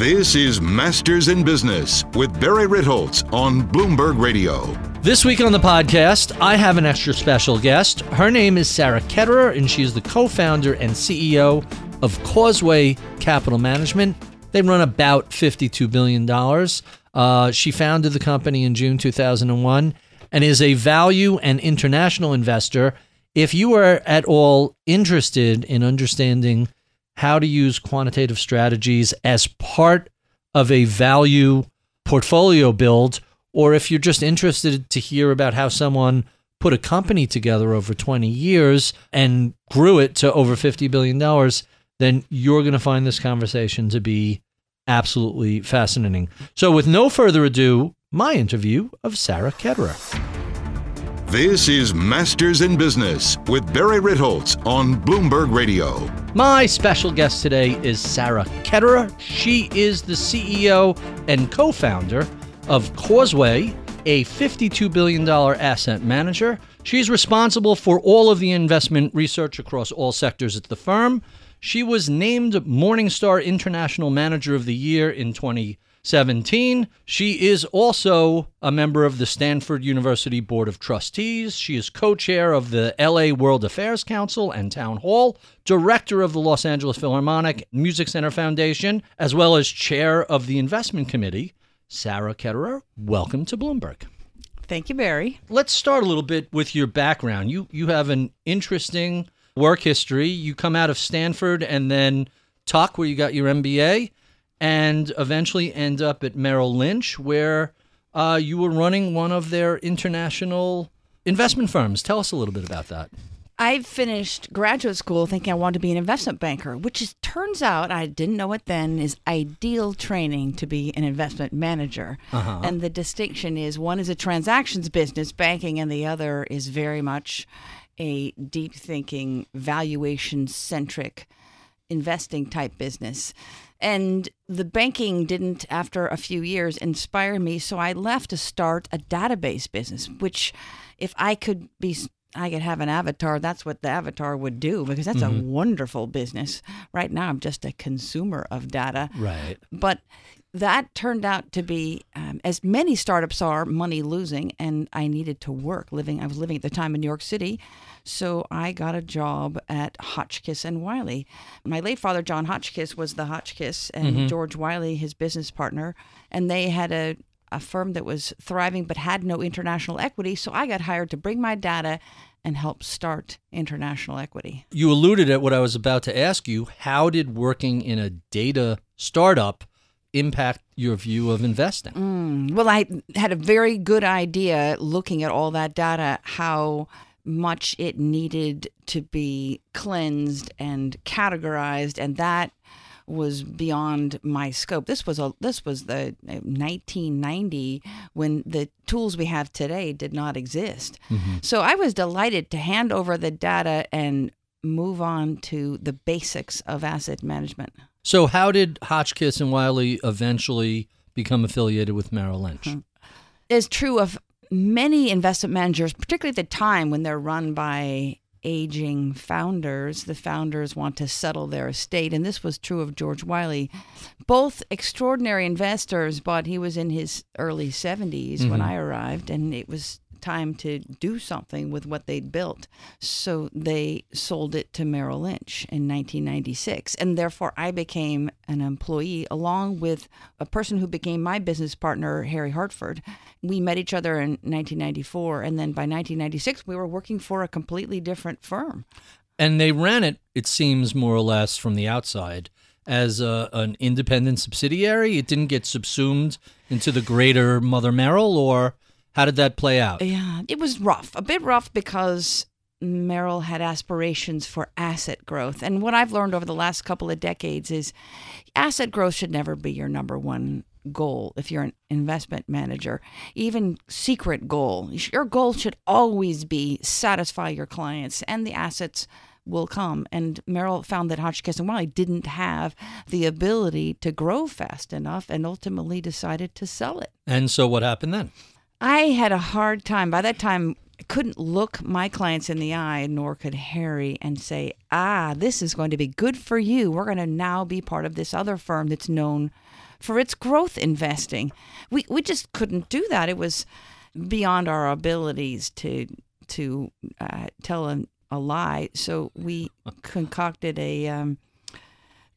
This is Masters in Business with Barry Ritholtz on Bloomberg Radio. This week on the podcast, I have an extra special guest. Her name is Sarah Ketterer, and she is the co founder and CEO of Causeway Capital Management. They run about $52 billion. Uh, she founded the company in June 2001 and is a value and international investor. If you are at all interested in understanding how to use quantitative strategies as part of a value portfolio build, or if you're just interested to hear about how someone put a company together over 20 years and grew it to over $50 billion, then you're going to find this conversation to be absolutely fascinating. So, with no further ado, my interview of Sarah Ketterer. This is Masters in Business with Barry Ritholtz on Bloomberg Radio. My special guest today is Sarah Ketterer. She is the CEO and co founder of Causeway, a $52 billion asset manager. She's responsible for all of the investment research across all sectors at the firm. She was named Morningstar International Manager of the Year in 2020. 17. She is also a member of the Stanford University Board of Trustees. She is co chair of the LA World Affairs Council and Town Hall, director of the Los Angeles Philharmonic Music Center Foundation, as well as chair of the Investment Committee. Sarah Ketterer, welcome to Bloomberg. Thank you, Barry. Let's start a little bit with your background. You you have an interesting work history. You come out of Stanford and then Tuck, where you got your MBA and eventually end up at Merrill Lynch, where uh, you were running one of their international investment firms. Tell us a little bit about that. I finished graduate school thinking I wanted to be an investment banker, which is, turns out I didn't know it then is ideal training to be an investment manager. Uh-huh. And the distinction is one is a transactions business, banking, and the other is very much a deep thinking, valuation centric investing type business. And the banking didn't, after a few years, inspire me. So I left to start a database business, which, if I could be, I could have an avatar, that's what the avatar would do because that's mm-hmm. a wonderful business. Right now, I'm just a consumer of data. Right. But that turned out to be, um, as many startups are, money losing, and I needed to work. Living, I was living at the time in New York City, so I got a job at Hotchkis and Wiley. My late father, John Hotchkis, was the Hotchkis, and mm-hmm. George Wiley, his business partner, and they had a a firm that was thriving but had no international equity. So I got hired to bring my data and help start international equity. You alluded at what I was about to ask you. How did working in a data startup impact your view of investing? Mm, well, I had a very good idea looking at all that data, how much it needed to be cleansed and categorized, and that was beyond my scope. This was a this was the 1990 uh, when the tools we have today did not exist. Mm-hmm. So I was delighted to hand over the data and move on to the basics of asset management. So, how did Hotchkis and Wiley eventually become affiliated with Merrill Lynch? Hmm. It's true of many investment managers, particularly at the time when they're run by aging founders. The founders want to settle their estate, and this was true of George Wiley. Both extraordinary investors, but he was in his early 70s mm-hmm. when I arrived, and it was time to do something with what they'd built. So they sold it to Merrill Lynch in 1996. And therefore, I became an employee along with a person who became my business partner, Harry Hartford. We met each other in 1994. And then by 1996, we were working for a completely different firm. And they ran it, it seems, more or less from the outside as a, an independent subsidiary. It didn't get subsumed into the greater Mother Merrill, or how did that play out? Yeah, it was rough, a bit rough because Merrill had aspirations for asset growth. And what I've learned over the last couple of decades is asset growth should never be your number one goal if you're an investment manager. Even secret goal. Your goal should always be satisfy your clients and the assets will come. And Merrill found that Hotchkis and Wiley didn't have the ability to grow fast enough and ultimately decided to sell it. And so what happened then? I had a hard time. By that time, couldn't look my clients in the eye, nor could Harry, and say, ah, this is going to be good for you. We're going to now be part of this other firm that's known for its growth investing. We, we just couldn't do that. It was beyond our abilities to, to uh, tell a, a lie. So we concocted a. Um,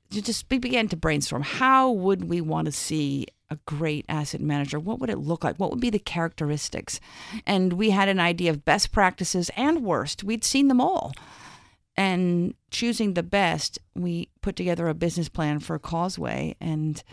just we began to brainstorm how would we want to see a great asset manager what would it look like what would be the characteristics and we had an idea of best practices and worst we'd seen them all and choosing the best we put together a business plan for causeway and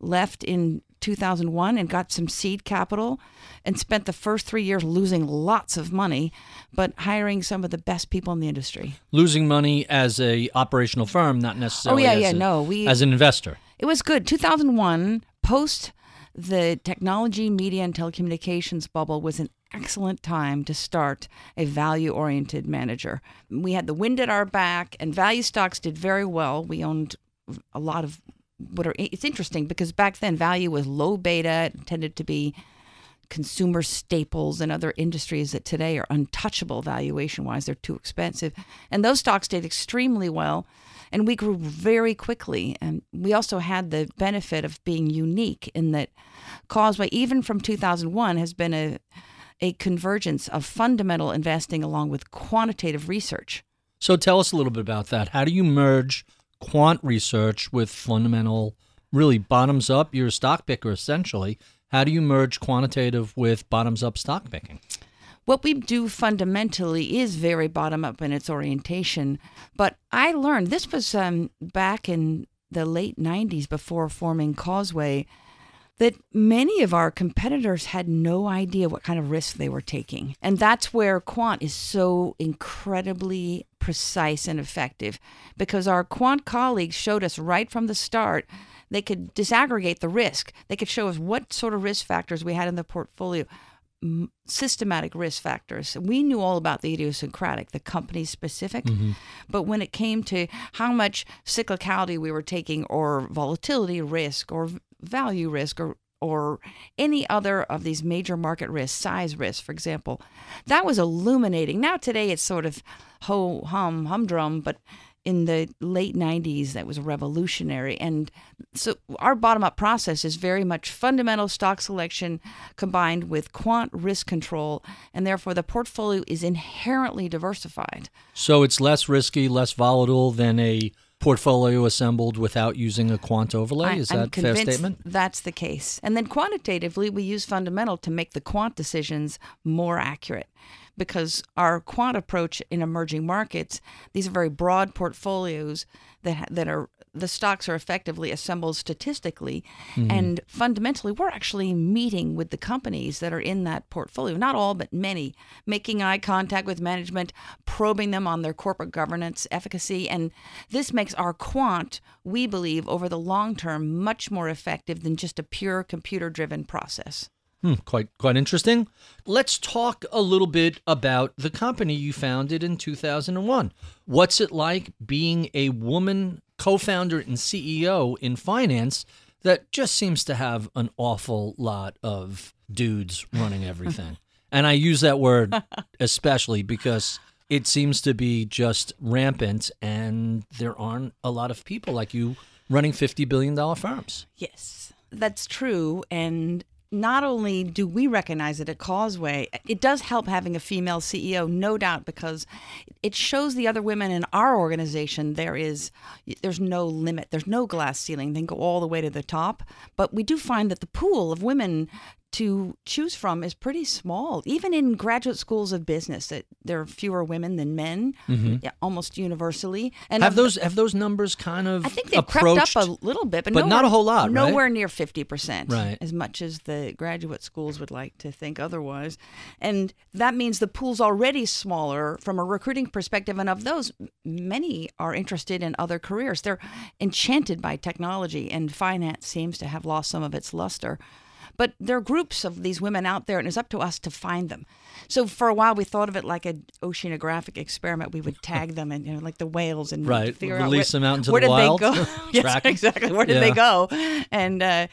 left in 2001 and got some seed capital and spent the first three years losing lots of money, but hiring some of the best people in the industry. Losing money as a operational firm, not necessarily. Oh yeah, as yeah, a- no, we as an investor. it was good. 2001, post the technology, media, and telecommunications bubble was an excellent time to start a value oriented manager. We had the wind at our back, and value stocks did very well. We owned a lot of what are it's interesting because back then value was low beta, it tended to be consumer staples and other industries that today are untouchable valuation wise. They're too expensive. And those stocks did extremely well. And we grew very quickly. And we also had the benefit of being unique in that Causeway, even from 2001, has been a, a convergence of fundamental investing along with quantitative research. So tell us a little bit about that. How do you merge quant research with fundamental, really bottoms up? You're a stock picker essentially. How do you merge quantitative with bottoms up stock picking? What we do fundamentally is very bottom up in its orientation. But I learned this was um, back in the late 90s before forming Causeway that many of our competitors had no idea what kind of risk they were taking. And that's where quant is so incredibly precise and effective because our quant colleagues showed us right from the start they could disaggregate the risk. They could show us what sort of risk factors we had in the portfolio systematic risk factors. We knew all about the idiosyncratic, the company specific, mm-hmm. but when it came to how much cyclicality we were taking, or volatility risk, or value risk, or or any other of these major market risks, size risk, for example, that was illuminating. Now today it's sort of ho hum humdrum, but in the late 90s that was revolutionary and so our bottom up process is very much fundamental stock selection combined with quant risk control and therefore the portfolio is inherently diversified So it's less risky, less volatile than a portfolio assembled without using a quant overlay. Is I'm that a fair statement? That's the case. And then quantitatively, we use fundamental to make the quant decisions more accurate because our quant approach in emerging markets, these are very broad portfolios that, that are the stocks are effectively assembled statistically. Mm-hmm. And fundamentally we're actually meeting with the companies that are in that portfolio. Not all but many. Making eye contact with management probing them on their corporate governance efficacy. And this makes our quant we believe over the long term much more effective than just a pure computer driven process Hmm, quite quite interesting. Let's talk a little bit about the company you founded in 2001. What's it like being a woman co-founder and CEO in finance that just seems to have an awful lot of dudes running everything? and I use that word especially because it seems to be just rampant and there aren't a lot of people like you running 50 billion dollar firms. Yes, that's true. And not only do we recognize it at Causeway, it does help having a female CEO, no doubt, because it shows the other women in our organization there is there's no limit, there's no glass ceiling. They can go all the way to the top. But we do find that the pool of women to choose from is pretty small. Even in graduate schools of business, that there are fewer women than men, mm-hmm. yeah, almost universally. And Have those have those numbers kind of I think they've crept up a little bit, but, but not a whole lot, right? Nowhere near fifty percent, Right. As much as the graduate schools would like to think otherwise, and that means the pool's already smaller from a recruiting perspective. And of those, many are interested in other careers. They're enchanted by technology, and finance seems to have lost some of its luster. But there are groups of these women out there, and it's up to us to find them. So for a while, we thought of it like an oceanographic experiment. We would tag them, and you know, like the whales, and Right. figure out Release where, them out into where the did wild. they go? yes, exactly. Where did Yeah. they go? And uh,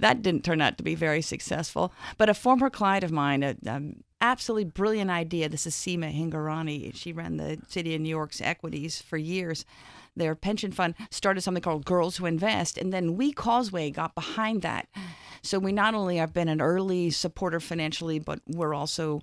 that didn't turn out to be very successful. But a former client of mine, a, um, absolutely brilliant idea. This is Seema Hingorani. She ran the city of New York's equities for years. Their pension fund started something called Girls Who Invest, and then we Causeway got behind that. So we not only have been an early supporter financially, but we're also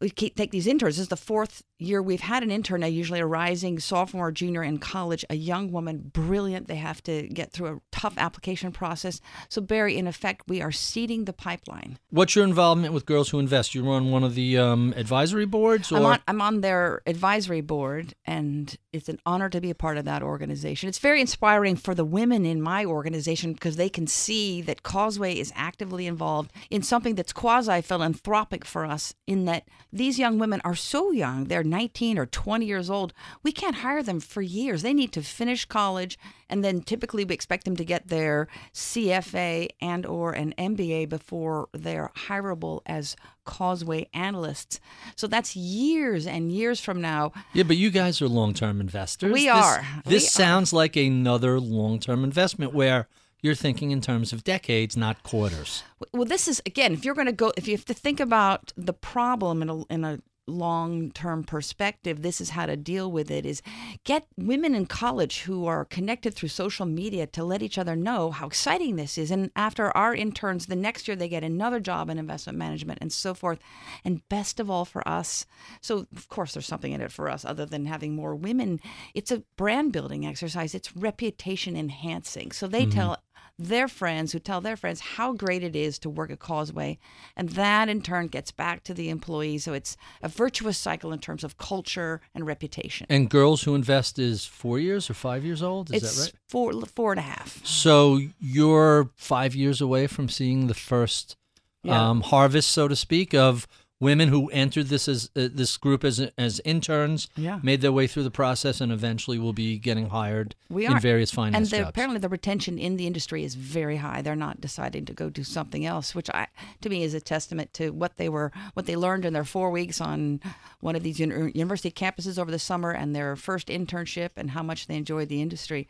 we take these interns. This is the fourth year we've had an intern now, usually a rising sophomore, junior in college, a young woman, brilliant. They have to get through a tough application process. So, Barry, in effect, we are seeding the pipeline. What's your involvement with Girls Who Invest? You're on one of the um, advisory boards? Or? I'm, on, I'm on their advisory board, and it's an honor to be a part of that organization. It's very inspiring for the women in my organization because they can see that Causeway is actively involved in something that's quasi philanthropic for us, in that these young women are so young. They're 19 or 20 years old. We can't hire them for years. They need to finish college and then typically we expect them to get their CFA and or an MBA before they're hireable as causeway analysts. So that's years and years from now. Yeah, but you guys are long-term investors. We this, are. This We sounds like another long-term investment where you're thinking in terms of decades, not quarters. Well, this is again, if you're going to go, if you have to think about the problem in a in a long-term perspective this is how to deal with it is get women in college who are connected through social media to let each other know how exciting this is. And after our interns the next year they get another job in investment management and so forth. And best of all for us so of course there's something in it for us other than having more women. It's a brand building exercise. It's reputation enhancing. So they mm-hmm. tell their friends who tell their friends how great it is to work at Causeway. And that in turn gets back to the employees. So it's a virtuous cycle in terms of culture and reputation. And Girls Who Invest is four years or five years old? Is it's that right? four, four and a half. So you're five years away from seeing the first Yeah. um, harvest, so to speak, of women who entered this as uh, this group as as interns, Yeah. made their way through the process, and eventually will be getting hired We in are. various finance and jobs. apparently the retention in the industry is very high. They're not deciding to go do something else, which I, to me is a testament to what they were, what they learned in their four weeks on one of these uni- university campuses over the summer, and their first internship, and how much they enjoyed the industry.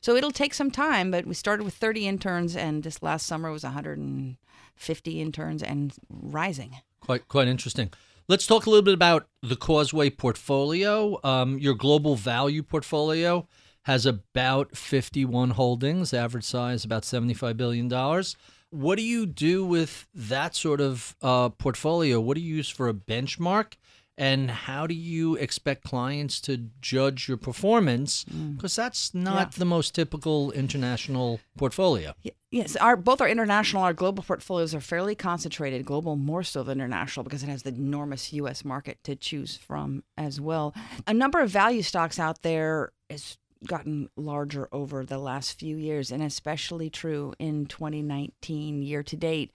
So it'll take some time, but we started with 30 interns, and this last summer was 150 interns and rising. Quite quite interesting. Let's talk a little bit about the Causeway portfolio. Um, your global value portfolio has about 51 holdings, average size about 75 billion dollars. What do you do with that sort of uh, portfolio? What do you use for a benchmark? And how do you expect clients to judge your performance? Mm. Because that's not Yeah. the most typical international portfolio. Yes, our both our international, our global portfolios are fairly concentrated. Global more so than international because it has the enormous U.S. market to choose from as well. A number of value stocks out there has gotten larger over the last few years, and especially true in 2019 year to date.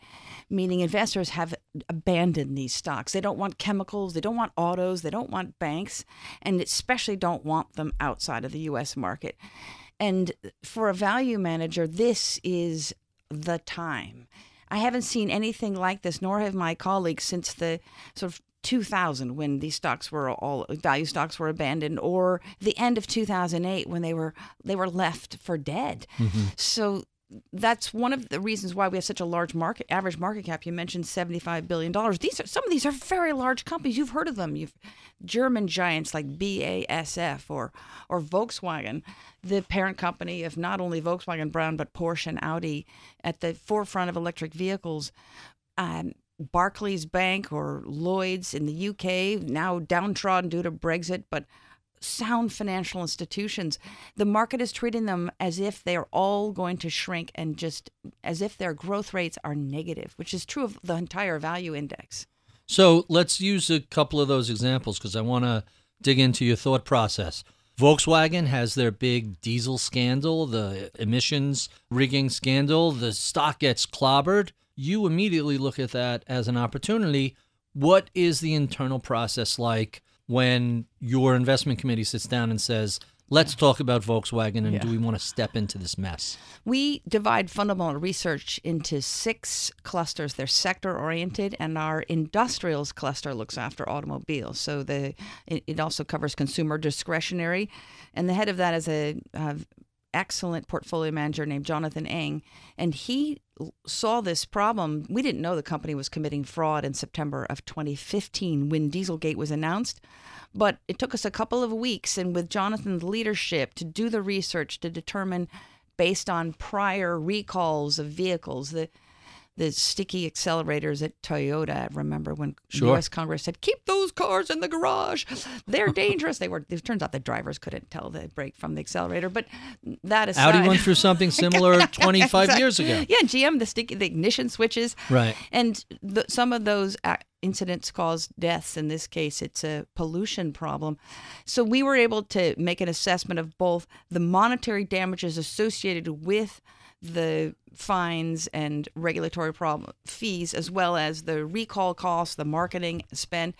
Meaning investors have abandoned these stocks. They don't want chemicals, they don't want autos, they don't want banks, and especially don't want them outside of the U.S. market. And for a value manager, this is the time. I haven't seen anything like this, nor have my colleagues since the sort of 2000 when these stocks were all value stocks were abandoned or the end of 2008 when they were they were left for dead. So that's one of the reasons why we have such a large market average market cap. You mentioned seventy five billion dollars. These are some of these are very large companies. You've heard of them. You've German giants like BASF or or Volkswagen, the parent company of not only Volkswagen Brown but Porsche and Audi, at the forefront of electric vehicles. Um, Barclays Bank or Lloyd's in the UK, now downtrodden due to Brexit, but sound financial institutions. The market is treating them as if they are all going to shrink and just as if their growth rates are negative, which is true of the entire value index. So let's use a couple of those examples because I want to dig into your thought process. Volkswagen has their big diesel scandal, the emissions rigging scandal. The stock gets clobbered. You immediately look at that as an opportunity. What is the internal process like when your investment committee sits down and says, let's talk about Volkswagen and Yeah. do we want to step into this mess? We divide fundamental research into six clusters. They're sector oriented, and our industrials cluster looks after automobiles. So the it, it also covers consumer discretionary, and the head of that is a uh, excellent portfolio manager named Jonathan Eng, and he saw this problem. We didn't know the company was committing fraud in September of 2015 when Dieselgate was announced. But it took us a couple of weeks, and with Jonathan's leadership, to do the research to determine, based on prior recalls of vehicles, the the sticky accelerators at Toyota. I remember when Sure. U.S. Congress said, "Keep those cars in the garage; they're dangerous." they were. It turns out the drivers couldn't tell the brake from the accelerator. But that aside, Audi went through something similar 25 years ago. Yeah, GM the sticky the ignition switches. Right. And the, some of those incidents caused deaths. In this case, it's a pollution problem. So we were able to make an assessment of both the monetary damages associated with the fines and regulatory problem fees as well as the recall costs the marketing spend.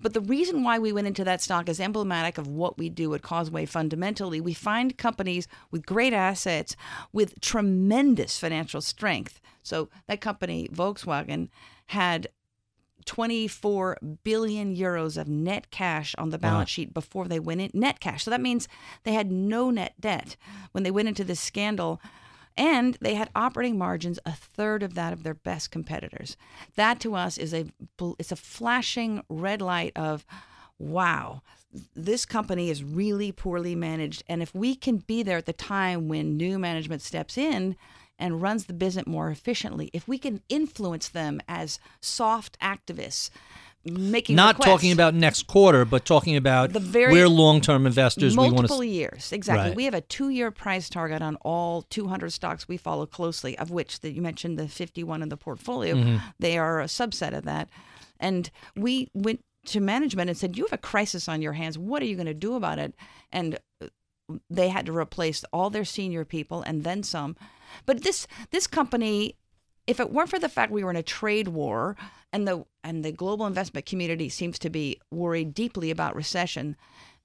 But the reason why we went into that stock is emblematic of what we do at causeway fundamentally. We find companies with great assets with tremendous financial strength. So that company volkswagen had 24 billion euros of net cash on the balance sheet before they went in net cash. So that means they had no net debt. When they went into this scandal and they had operating margins a third of that of their best competitors. That to us is a it's a flashing red light of wow, this company is really poorly managed and if we can be there at the time when new management steps in and runs the business more efficiently, if we can influence them as soft activists, making Not requests, talking about next quarter, but talking about The very- we're long-term investors. we want multiple to. years exactly Right. we have a two-year price target on all 200 stocks we follow closely of which that you mentioned the 51 in the portfolio Mm-hmm. they are a subset of that and we went to management and said you have a crisis on your hands what are you going to do about it and uh, they had to replace all their senior people and then some but this this company if it weren't for the fact we were in a trade war and the and the global investment community seems to be worried deeply about recession,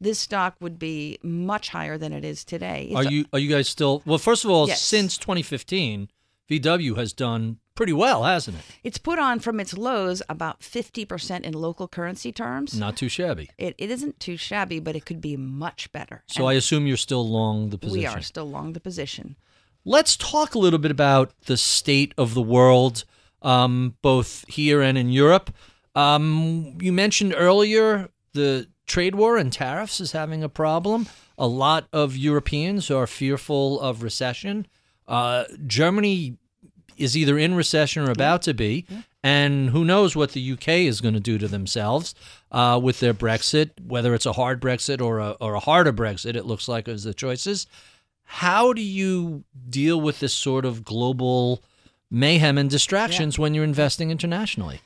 this stock would be much higher than it is today. Are It's- you are you guys still? Well, first of all, Yes. since 2015, VW has done pretty well, hasn't it? It's put on from its lows about 50% in local currency terms. Not too shabby. It, it isn't too shabby, but it could be much better. So I assume you're still long the position. we are still long the position. Let's talk a little bit about the state of the world, um, both here and in Europe. Um, you mentioned earlier the trade war and tariffs is having a problem. A lot of Europeans are fearful of recession. Uh, Germany is either in recession or about to be, and who knows what the UK is going to do to themselves uh, with their Brexit, whether it's a hard Brexit or a, or a harder Brexit. It looks like is the choices. How do you deal with this sort of global mayhem and distractions when you're investing internationally?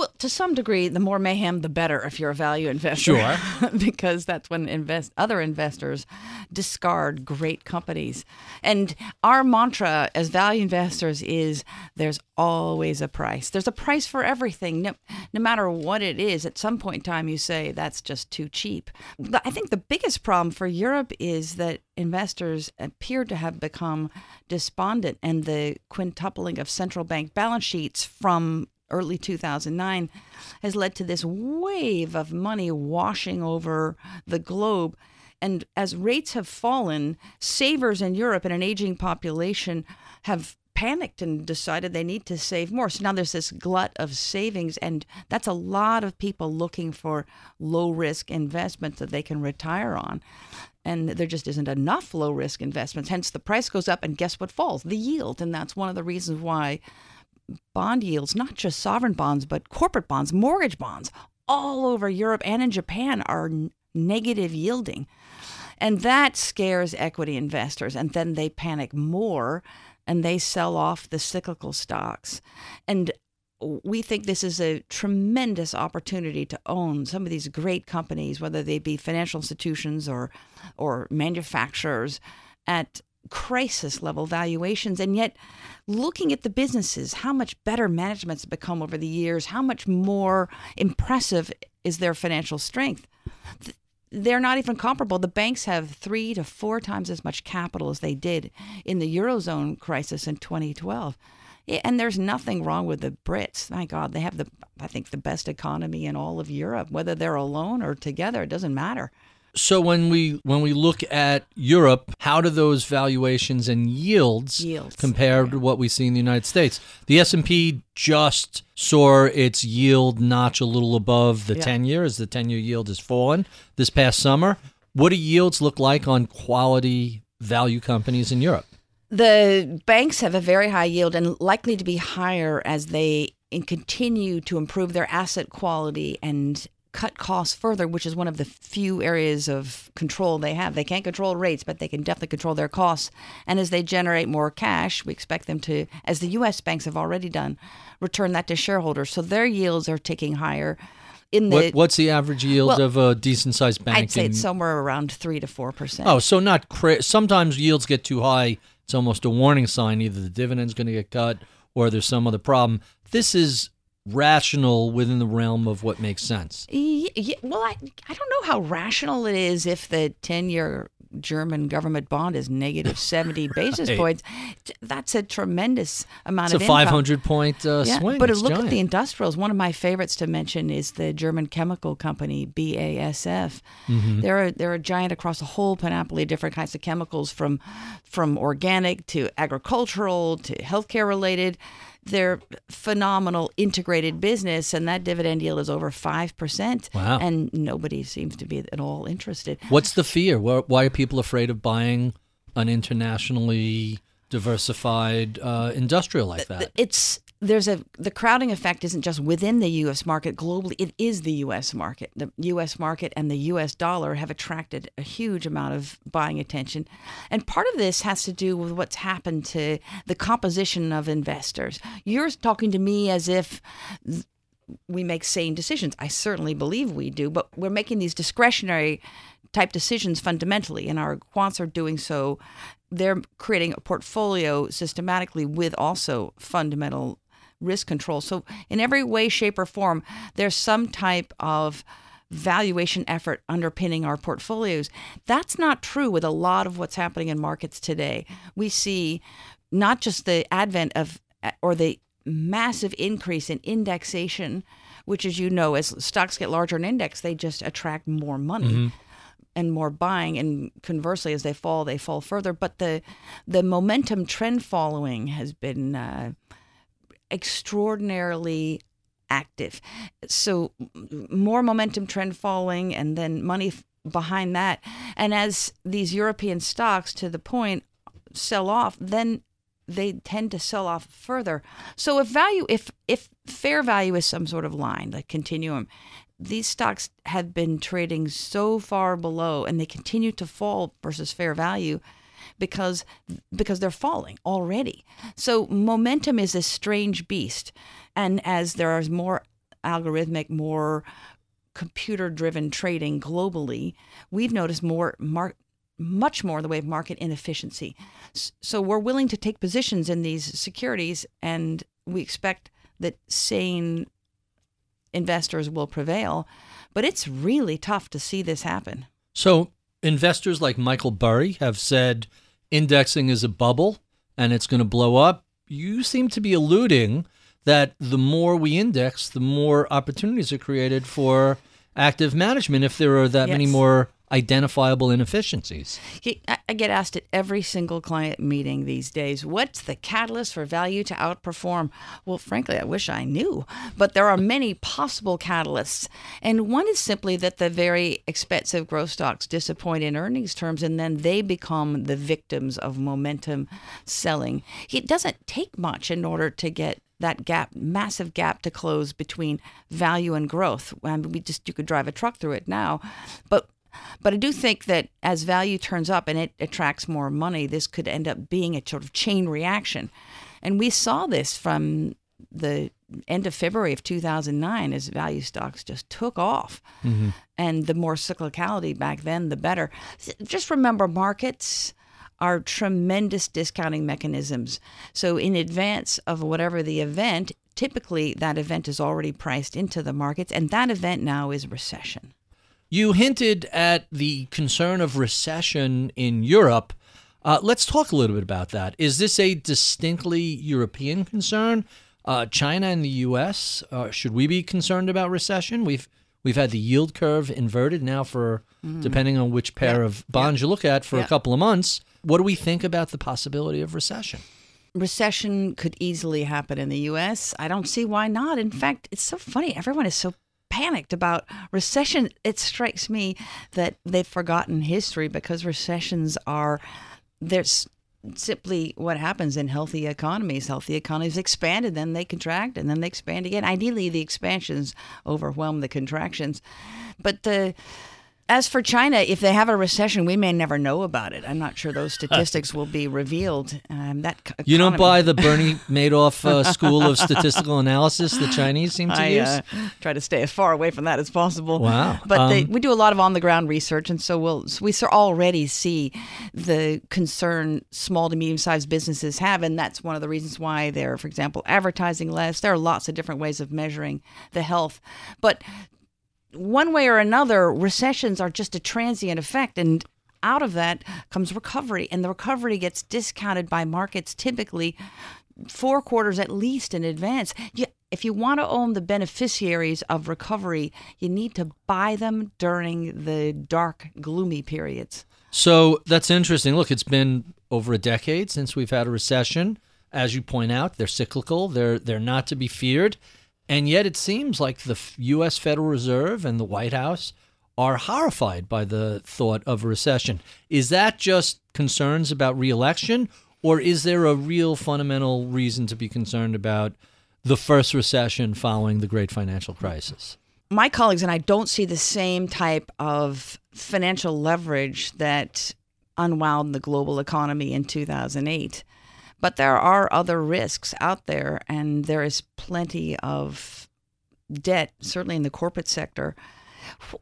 Well, to some degree, the more mayhem, the better if you're a value investor. Sure. because that's when invest other investors discard great companies. And our mantra as value investors is there's always a price. There's a price for everything. No, no matter what it is, at some point in time you say that's just too cheap. But I think the biggest problem for Europe is that investors appear to have become despondent and the quintupling of central bank balance sheets from early 2009 has led to this wave of money washing over the globe. And as rates have fallen, savers in Europe and an aging population have panicked and decided they need to save more. So now there's this glut of savings, and that's a lot of people looking for low risk investments that they can retire on. And there just isn't enough low risk investments. Hence, the price goes up, and guess what falls? The yield. And that's one of the reasons why bond yields, not just sovereign bonds, but corporate bonds, mortgage bonds, all over Europe and in Japan are negative yielding. And that scares equity investors. And then they panic more and they sell off the cyclical stocks. And we think this is a tremendous opportunity to own some of these great companies, whether they be financial institutions or, or manufacturers, at crisis level valuations and yet looking at the businesses how much better management's become over the years how much more impressive is their financial strength they're not even comparable the banks have 3 to 4 times as much capital as they did in the eurozone crisis in 2012 and there's nothing wrong with the Brits. My God, they have the I think the best economy in all of Europe. Whether they're alone or together, it doesn't matter. So when we when we look at Europe, how do those valuations and yields, Yields, compare to what we see in the United States? The S and P just saw its yield notch a little above the Yeah. ten year as the ten year yield has fallen this past summer. What do yields look like on quality value companies in Europe? The banks have a very high yield and likely to be higher as they in- continue to improve their asset quality and cut costs further, which is one of the few areas of control they have. They can't control rates, but they can definitely control their costs. And as they generate more cash, we expect them to, as the U.S. banks have already done, return that to shareholders. So their yields are ticking higher. In the, What, what's the average yield Well, of a decent sized bank? I'd say in- it's somewhere around three to four percent. Oh, so not cra- sometimes yields get too high. It's almost a warning sign. Either the dividend's going to get cut or there's some other problem. This is rational within the realm of what makes sense. Yeah, well, I I don't know how rational it is if the ten-year German government bond is negative seventy basis Right. points. That's a tremendous amount It's a of income. 500 point uh, Yeah, swing. but It's look at the industrials. One of my favorites to mention is the German chemical company BASF. Mm-hmm. They're a, they're a giant across a whole panoply of different kinds of chemicals, from from organic to agricultural to healthcare related. They're phenomenal integrated business, and that dividend yield is over five percent. Wow. And nobody seems to be at all interested. What's the fear? Why, why are people afraid of buying an internationally diversified uh, industrial like that? it's there's a the crowding effect isn't just within the U.S. market globally. It is the U.S. market. The U.S. market and the U.S. dollar have attracted a huge amount of buying attention, and part of this has to do with what's happened to the composition of investors. You're talking to me as if we make sane decisions. I certainly believe we do, but we're making these discretionary type decisions fundamentally, and our quants are doing so. They're creating a portfolio systematically with also fundamental risk control. So, in every way, shape, or form, there's some type of valuation effort underpinning our portfolios. That's not true with a lot of what's happening in markets today. We see not just the advent of or the massive increase in indexation, which, as you know, as stocks get larger in index, they just attract more money and more buying. And conversely, as they fall, they fall further. But the the momentum trend following has been uh, extraordinarily active. So more momentum trend following, and then money f- behind that. And as these European stocks, to the point, sell off, then they tend to sell off further. So if value, if if fair value is some sort of line, like continuum, these stocks have been trading so far below, and they continue to fall versus fair value because because they're falling already. So momentum is a strange beast, and as there is more algorithmic, more computer driven trading globally, we've noticed more mar- much more in the way of market inefficiency. So we're willing to take positions in these securities, and we expect that sane investors will prevail. But it's really tough to see this happen. So investors like Michael Burry have said indexing is a bubble and it's going to blow up. You seem to be alluding that the more we index, the more opportunities are created for active management if there are that many more identifiable inefficiencies. I get asked at every single client meeting these days, what's the catalyst for value to outperform? Well, frankly, I wish I knew, but there are many possible catalysts. And one is simply that the very expensive growth stocks disappoint in earnings terms and then they become the victims of momentum selling. It doesn't take much in order to get that gap, massive gap to close between value and growth. I mean, we just you could drive a truck through it now, but but I do think that as value turns up and it attracts more money, this could end up being a sort of chain reaction. And we saw this from the end of February of 2009 as value stocks just took off. Mm-hmm. And the more cyclicality back then, the better. Just remember markets are tremendous discounting mechanisms. So, in advance of whatever the event, typically that event is already priced into the markets, and that event now is recession. You hinted at the concern of recession in Europe. Uh, let's talk a little bit about that. Is this a distinctly European concern? Uh, China and the U.S. Uh, should we be concerned about recession? We've We've had the yield curve inverted now for, depending on which pair Yeah. of bonds you look at, for Yeah. a couple of months. What do we think about the possibility of recession? recession could easily happen in the US. I don't see why not. In fact, it's so funny. Everyone is so panicked about recession. It strikes me that they've forgotten history because recessions are there's simply what happens in healthy economies. Healthy economies expand and then they contract and then they expand again. Ideally, the expansions overwhelm the contractions. But the as for China, if they have a recession, we may never know about it. I'm not sure those statistics will be revealed. Um, that c- You don't buy the Bernie Madoff uh, school of statistical analysis the Chinese seem to I use? uh, try to stay as far away from that as possible. Wow. But they, Um, we do a lot of on the ground research, and so we'll so we already see the concern small to medium sized businesses have, and that's one of the reasons why they're, for example, advertising less. There are lots of different ways of measuring the health, but one way or another, recessions are just a transient effect, and out of that comes recovery, and the recovery gets discounted by markets typically four quarters at least in advance. You, if you want to own the beneficiaries of recovery, you need to buy them during the dark, gloomy periods. So that's interesting. Look, it's been over a decade since we've had a recession. As you point out, they're cyclical. They're they're not to be feared, and yet it seems like the U.S. Federal Reserve and the White House are horrified by the thought of a recession. Is that just concerns about reelection, or is there a real fundamental reason to be concerned about the first recession following the Great Financial Crisis? my colleagues and I don't see the same type of financial leverage that unwound the global economy in 2008. But there are other risks out there, and there is plenty of debt, certainly in the corporate sector.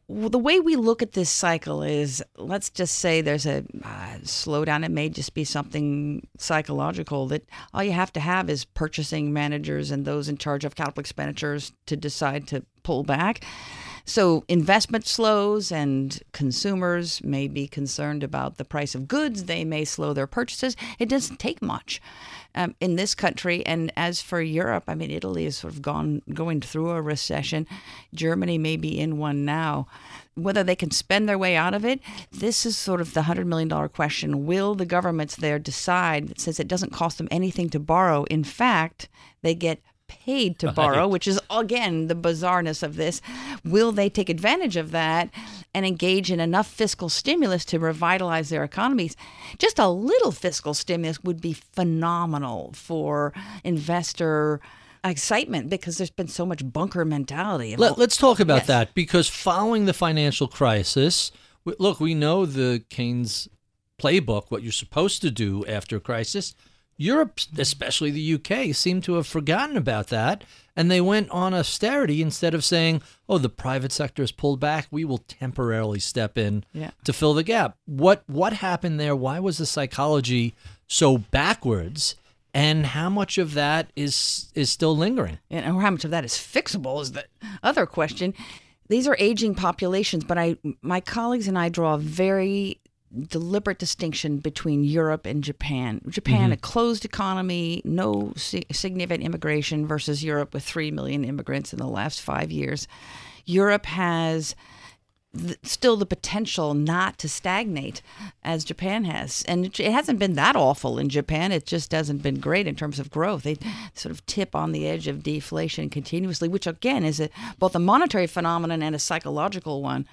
The way we look at this cycle is let's just say there's a uh, slowdown. It may just be something psychological that all you have to have is purchasing managers and those in charge of capital expenditures to decide to pull back. So investment slows and consumers may be concerned about the price of goods. They may slow their purchases. It doesn't take much um, in this country. And as for Europe, I mean, Italy has sort of gone going through a recession. Germany may be in one now. Whether they can spend their way out of it, this is sort of the $100 million question. Will the governments there decide, since it doesn't cost them anything to borrow, in fact, they get paid to borrow, which is again the bizarreness of this. Will they take advantage of that and engage in enough fiscal stimulus to revitalize their economies? Just a little fiscal stimulus would be phenomenal for investor excitement because there's been so much bunker mentality. Let, us talk about Yes. that because following the financial crisis, look, we know the Keynes playbook, what you're supposed to do after a crisis. Europe, especially the UK, seem to have forgotten about that, and they went on austerity instead of saying, "Oh, the private sector has pulled back. We will temporarily step in Yeah. to fill the gap." What what happened there? Why was the psychology so backwards? And how much of that is is still lingering? and or how much of that is fixable is the other question. These are aging populations, but I, my colleagues and I draw a very deliberate distinction between Europe and Japan. Japan, mm-hmm. a closed economy, no si- significant immigration, versus Europe with three million immigrants in the last five years. Europe has th- still the potential not to stagnate as Japan has. And it it hasn't been that awful in Japan. It just hasn't been great in terms of growth. They sort of tip on the edge of deflation continuously, which again is a, both a monetary phenomenon and a psychological one.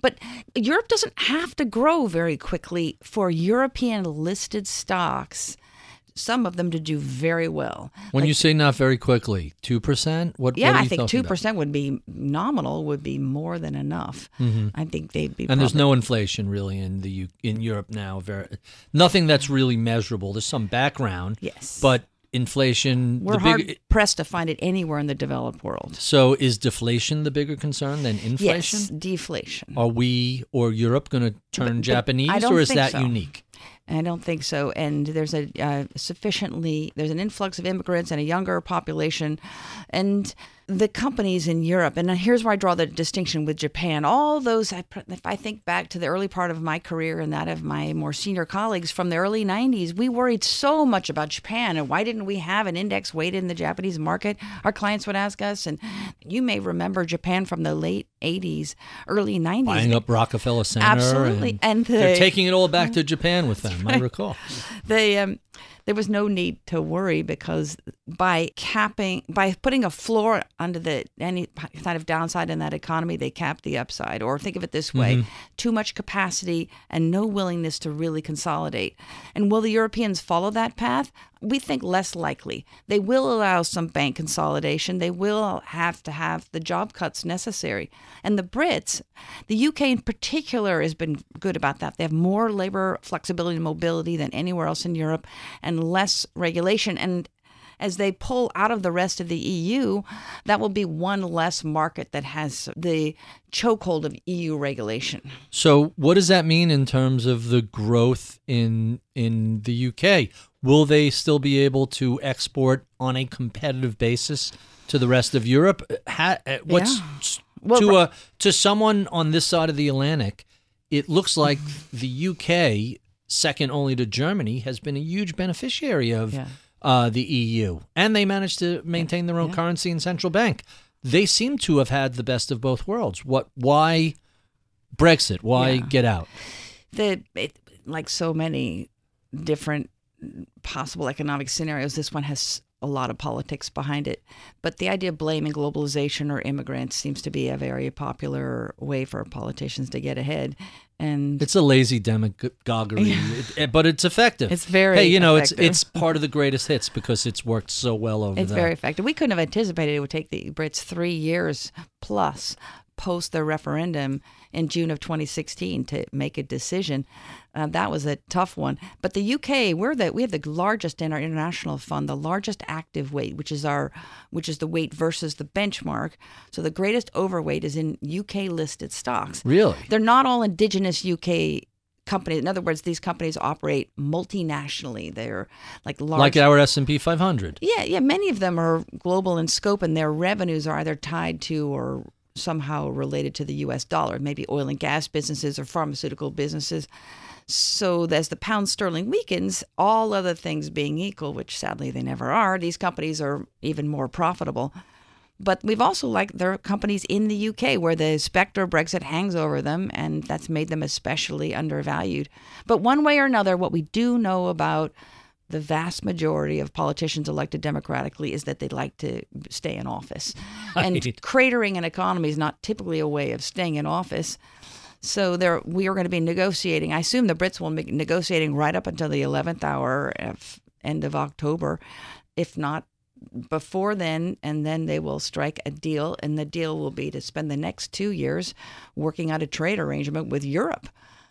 But Europe doesn't have to grow very quickly for European listed stocks. Some of them to do very well. When Like you say not very quickly, two percent. What? yeah, what I think two percent would be nominal. Would be more than enough. Mm-hmm. I think they'd be. And there's no inflation really in the in Europe now. Very nothing that's really measurable. There's some background. Yes. But inflation. We're the hard big, pressed to find it anywhere in the developed world. So is deflation the bigger concern than inflation? Yes, deflation. Are we or Europe going to turn but Japanese, or is that so. unique? I don't think so. And there's a uh, sufficiently there's an influx of immigrants and a younger population, and the companies in Europe, and here's where I draw the distinction with Japan. All those, if I think back to the early part of my career and that of my more senior colleagues from the early 90s, we worried so much about Japan and why didn't we have an index weighted in the Japanese market? Our clients would ask us, and you may remember Japan from the late 80s, early 90s. Buying up Rockefeller Center. Absolutely. And, and the, they're taking it all back to Japan with them, I recall. They, um, there was no need to worry because by capping, by putting a floor under the any kind of downside in that economy, they capped the upside. Or think of it this way: mm-hmm. too much capacity and no willingness to really consolidate. And will the Europeans follow that path? We think less likely. They will allow some bank consolidation. They will have to have the job cuts necessary. And the Brits, the UK in particular, has been good about that. They have more labor flexibility and mobility than anywhere else in Europe and less regulation. And as they pull out of the rest of the EU, that will be one less market that has the chokehold of EU regulation. So, what does that mean in terms of the growth in in the UK? Will they still be able to export on a competitive basis to the rest of Europe? Uh, what's yeah. well, to a to someone on this side of the Atlantic? It looks like the UK, second only to Germany, has been a huge beneficiary of. Yeah uh, the EU, and they managed to maintain their own yeah. currency and central bank. They seem to have had the best of both worlds. What? Why Brexit? Why yeah. get out? The it, like so many different possible economic scenarios, this one has a lot of politics behind it. But the idea of blaming globalization or immigrants seems to be a very popular way for politicians to get ahead. And it's a lazy demagoguery, it, but it's effective. It's very hey, you know, effective. it's it's part of the greatest hits because it's worked so well over. It's that. very effective. We couldn't have anticipated it would take the Brits three years plus post their referendum in June of 2016 to make a decision. Uh, that was a tough one. But the UK, we're the we have the largest in our international fund, the largest active weight, which is our which is the weight versus the benchmark. So the greatest overweight is in UK listed stocks. Really? They're not all indigenous UK companies. In other words, these companies operate multinationally. They're like large, like our S and P 500. Yeah, yeah. Many of them are global in scope, and their revenues are either tied to or somehow related to the U.S. dollar, maybe oil and gas businesses or pharmaceutical businesses. So as the pound sterling weakens, all other things being equal, which sadly they never are, these companies are even more profitable. But we've also liked there are companies in the UK where the specter of Brexit hangs over them, and that's made them especially undervalued. But one way or another, what we do know about the vast majority of politicians elected democratically is that they'd like to stay in office. Right. And cratering an economy is not typically a way of staying in office. So there, we are going to be negotiating. I assume the Brits will be negotiating right up until the 11th hour, of end of October, if not before then, and then they will strike a deal, and the deal will be to spend the next two years working out a trade arrangement with Europe.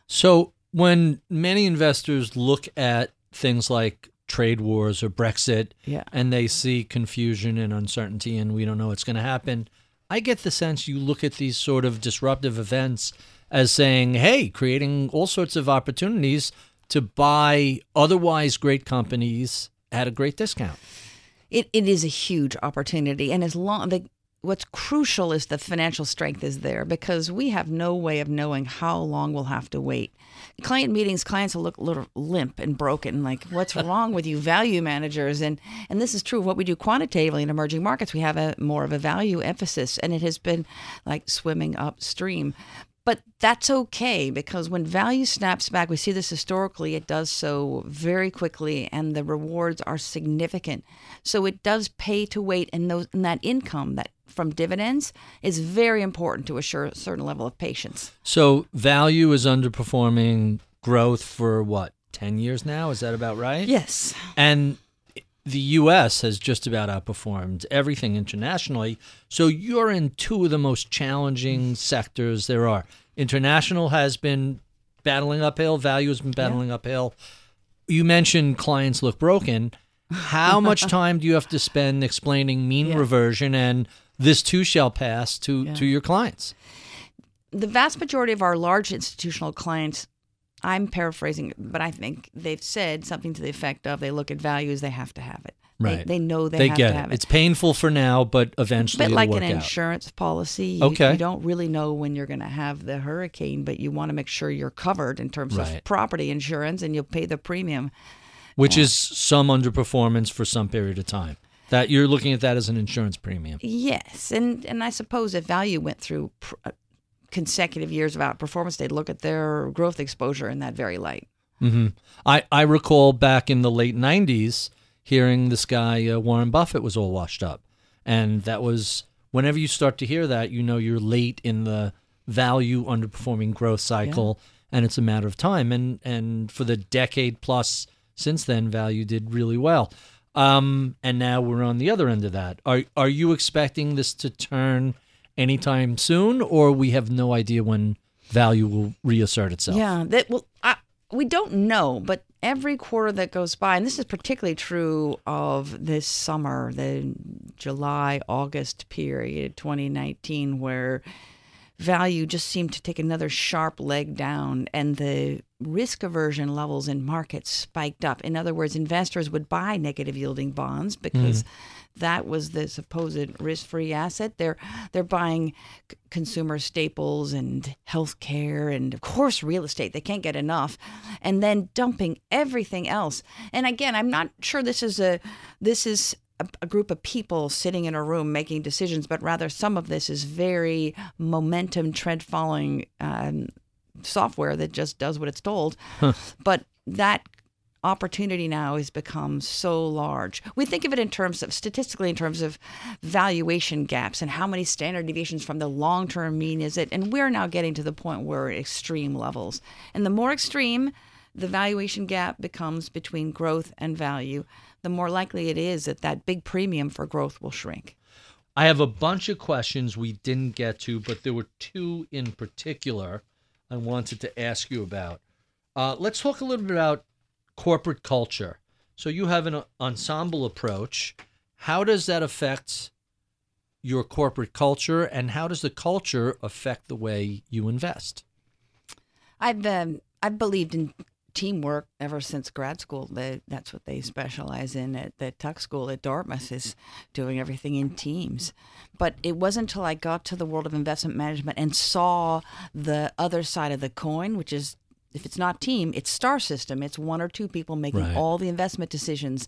So when many investors look at things like trade wars or Brexit, yeah. and they see confusion and uncertainty, and we don't know what's going to happen. I get the sense you look at these sort of disruptive events as saying, hey, creating all sorts of opportunities to buy otherwise great companies at a great discount. It, it is a huge opportunity. And as long, the, what's crucial is the financial strength is there because we have no way of knowing how long we'll have to wait. Client meetings, clients will look a little limp and broken, like what's wrong with you, value managers, and and this is true of what we do quantitatively in emerging markets. We have a more of a value emphasis, and it has been like swimming upstream. But that's okay because when value snaps back, we see this historically, it does so very quickly and the rewards are significant. So it does pay to wait, and, those, and that income that from dividends is very important to assure a certain level of patience. So value is underperforming growth for what, 10 years now? Is that about right? Yes. And the US has just about outperformed everything internationally. So you're in two of the most challenging sectors there are. International has been battling uphill, value has been battling yeah. uphill. You mentioned clients look broken. How much time do you have to spend explaining mean yeah. reversion and this too shall pass to, yeah. to your clients? The vast majority of our large institutional clients I'm paraphrasing, but I think they've said something to the effect of they look at values, they have to have it. Right. They, they know they, They have get to it. have it. It's painful for now, but eventually it'll like an out. insurance policy. You, Okay. you don't really know when you're going to have the hurricane, but you want to make sure you're covered in terms Right. of property insurance and you'll pay the premium. which is some underperformance for some period of time. That you're looking at that as an insurance premium. Yes, and and I suppose if value went through pr- uh, consecutive years of outperformance, they'd look at their growth exposure in that very light. hmm I, I recall back in the late 90s hearing this guy, uh, Warren Buffett, was all washed up. And that was, whenever you start to hear that, you know you're late in the value underperforming growth cycle and it's a matter of time. And, and for the decade plus since then, value did really well. Um, and now we're on the other end of that. Are, are you expecting this to turn anytime soon, or we have no idea when value will reassert itself? Yeah, that well, I, we don't know, but every quarter that goes by, and this is particularly true of this summer, the July August period, 2019, where value just seemed to take another sharp leg down, and the risk aversion levels in markets spiked up. In other words, investors would buy negative yielding bonds because hmm. that was the supposed risk-free asset. They're they're buying c- consumer staples and healthcare and of course real estate. They can't get enough, and then dumping everything else. And again, I'm not sure this is a this is a, a group of people sitting in a room making decisions, but rather some of this is very momentum trend following um, software that just does what it's told. But that opportunity now has become so large. We think of it in terms of statistically in terms of valuation gaps and how many standard deviations from the long-term mean is it and we're now getting to the point where we're at extreme levels. And the more extreme the valuation gap becomes between growth and value, the more likely it is that that big premium for growth will shrink. I have a bunch of questions we didn't get to, but there were two in particular I wanted to ask you about. Uh, let's talk a little bit about corporate culture. So you have an ensemble approach. How does that affect your corporate culture, and how does the culture affect the way you invest? I've um, I've believed in teamwork ever since grad school. They, that's what they specialize in at the Tuck School at Dartmouth is doing everything in teams. But it wasn't until I got to the world of investment management and saw the other side of the coin, which is if it's not team, it's star system. It's one or two people making Right. all the investment decisions.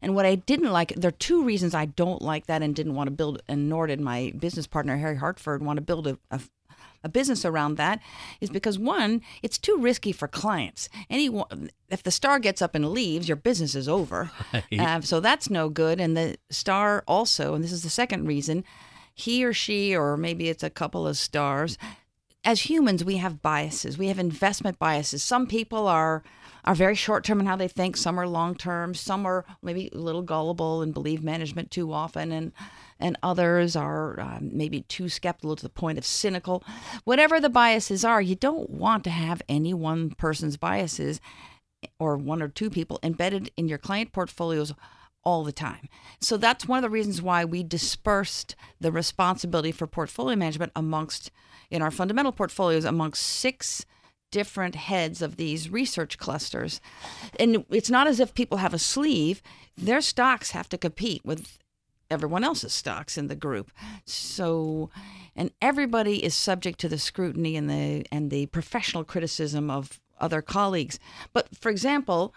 And what I didn't like, there are two reasons I don't like that and didn't want to build, and nor did my business partner Harry Hartford want to build a, a a business around that is because one, it's too risky for clients. Anyone, if the star gets up and leaves, your business is over. Right. Uh, so that's no good. And the star also, and this is the second reason, he or she, or maybe it's a couple of stars. As humans, we have biases. We have investment biases. Some people are are very short term in how they think. Some are long term. Some are maybe a little gullible and believe management too often, and and others are um, maybe too skeptical to the point of cynical. Whatever the biases are, you don't want to have any one person's biases or one or two people embedded in your client portfolios all the time. So that's one of the reasons why we dispersed the responsibility for portfolio management amongst in our fundamental portfolios amongst six different heads of these research clusters. And it's not as if people have a sleeve, their stocks have to compete with everyone else's stocks in the group. So and everybody is subject to the scrutiny and the and the professional criticism of other colleagues. But for example,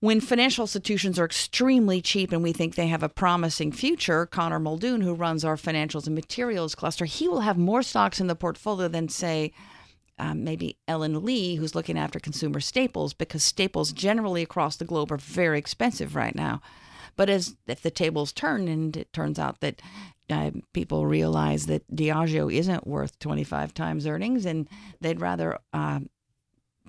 when financial institutions are extremely cheap and we think they have a promising future, Conor Muldoon, who runs our financials and materials cluster, he will have more stocks in the portfolio than, say, um, maybe Ellen Lee, who's looking after consumer staples, because staples generally across the globe are very expensive right now. But as if the tables turn and it turns out that uh, people realize that Diageo isn't worth 25 times earnings and they'd rather uh,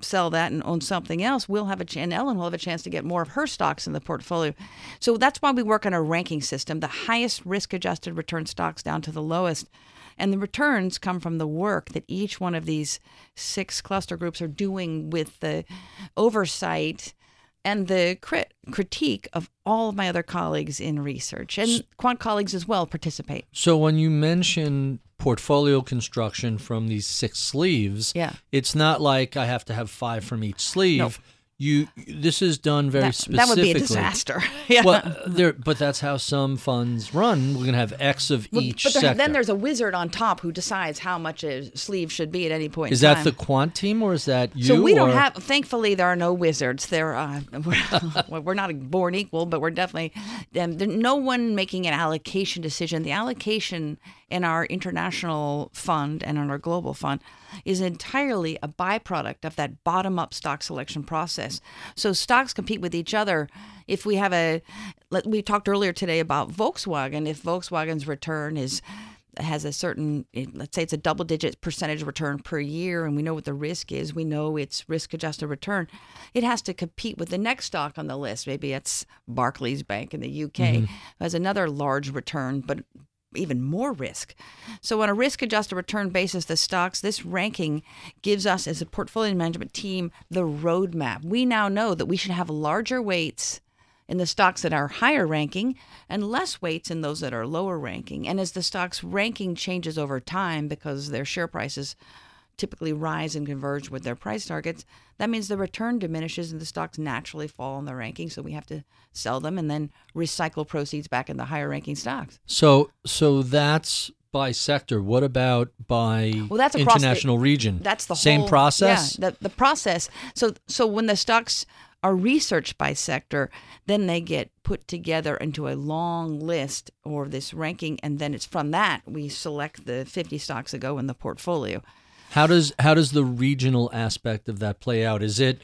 sell that and own something else, we'll have a chance, and Ellen will have a chance to get more of her stocks in the portfolio. So that's why we work on a ranking system, the highest risk adjusted return stocks down to the lowest. And the returns come from the work that each one of these six cluster groups are doing with the oversight and the crit- critique of all of my other colleagues in research. And quant colleagues as well participate. So when you mention portfolio construction from these six sleeves. Yeah. It's not like I have to have five from each sleeve. You this is done very that, specifically. that would be a disaster. yeah. Well, there, but that's how some funds run. We're going to have X of Well, each but there, sector. then there's a wizard on top who decides how much a sleeve should be at any point. is that time. the quant team or is that you? So we don't or- have. Thankfully, there are no wizards. There, uh, we're, we're not born equal, but we're definitely. Um, no one making an allocation decision. The allocation in our international fund and in our global fund is entirely a byproduct of that bottom-up stock selection process. So stocks compete with each other. If we have a, let- we talked earlier today about Volkswagen. If Volkswagen's return is has a certain eh, let's say it's a double digit percentage return per year and we know what the risk is we know it's risk adjusted return it has to compete with the next stock on the list maybe it's barclays bank in the uk who mm-hmm. has another large return but even more risk so on a risk adjusted return basis the stocks this ranking gives us as a portfolio management team the roadmap we now know that we should have larger weights in the stocks that are higher ranking and less weights in those that are lower ranking. And as the stock's ranking changes over time because their share prices typically rise and converge with their price targets, that means the return diminishes and the stocks naturally fall in the ranking. So we have to sell them and then recycle proceeds back in the higher ranking stocks. So, so that's by sector. What about by Well, that's across the- international region? That's the same whole, process. Yeah, the, the process. So so when the stocks are researched by sector, then they get put together into a long list or this ranking, and then it's from that we select the 50 stocks that go in the portfolio. How does how does the regional aspect of that play out? Is it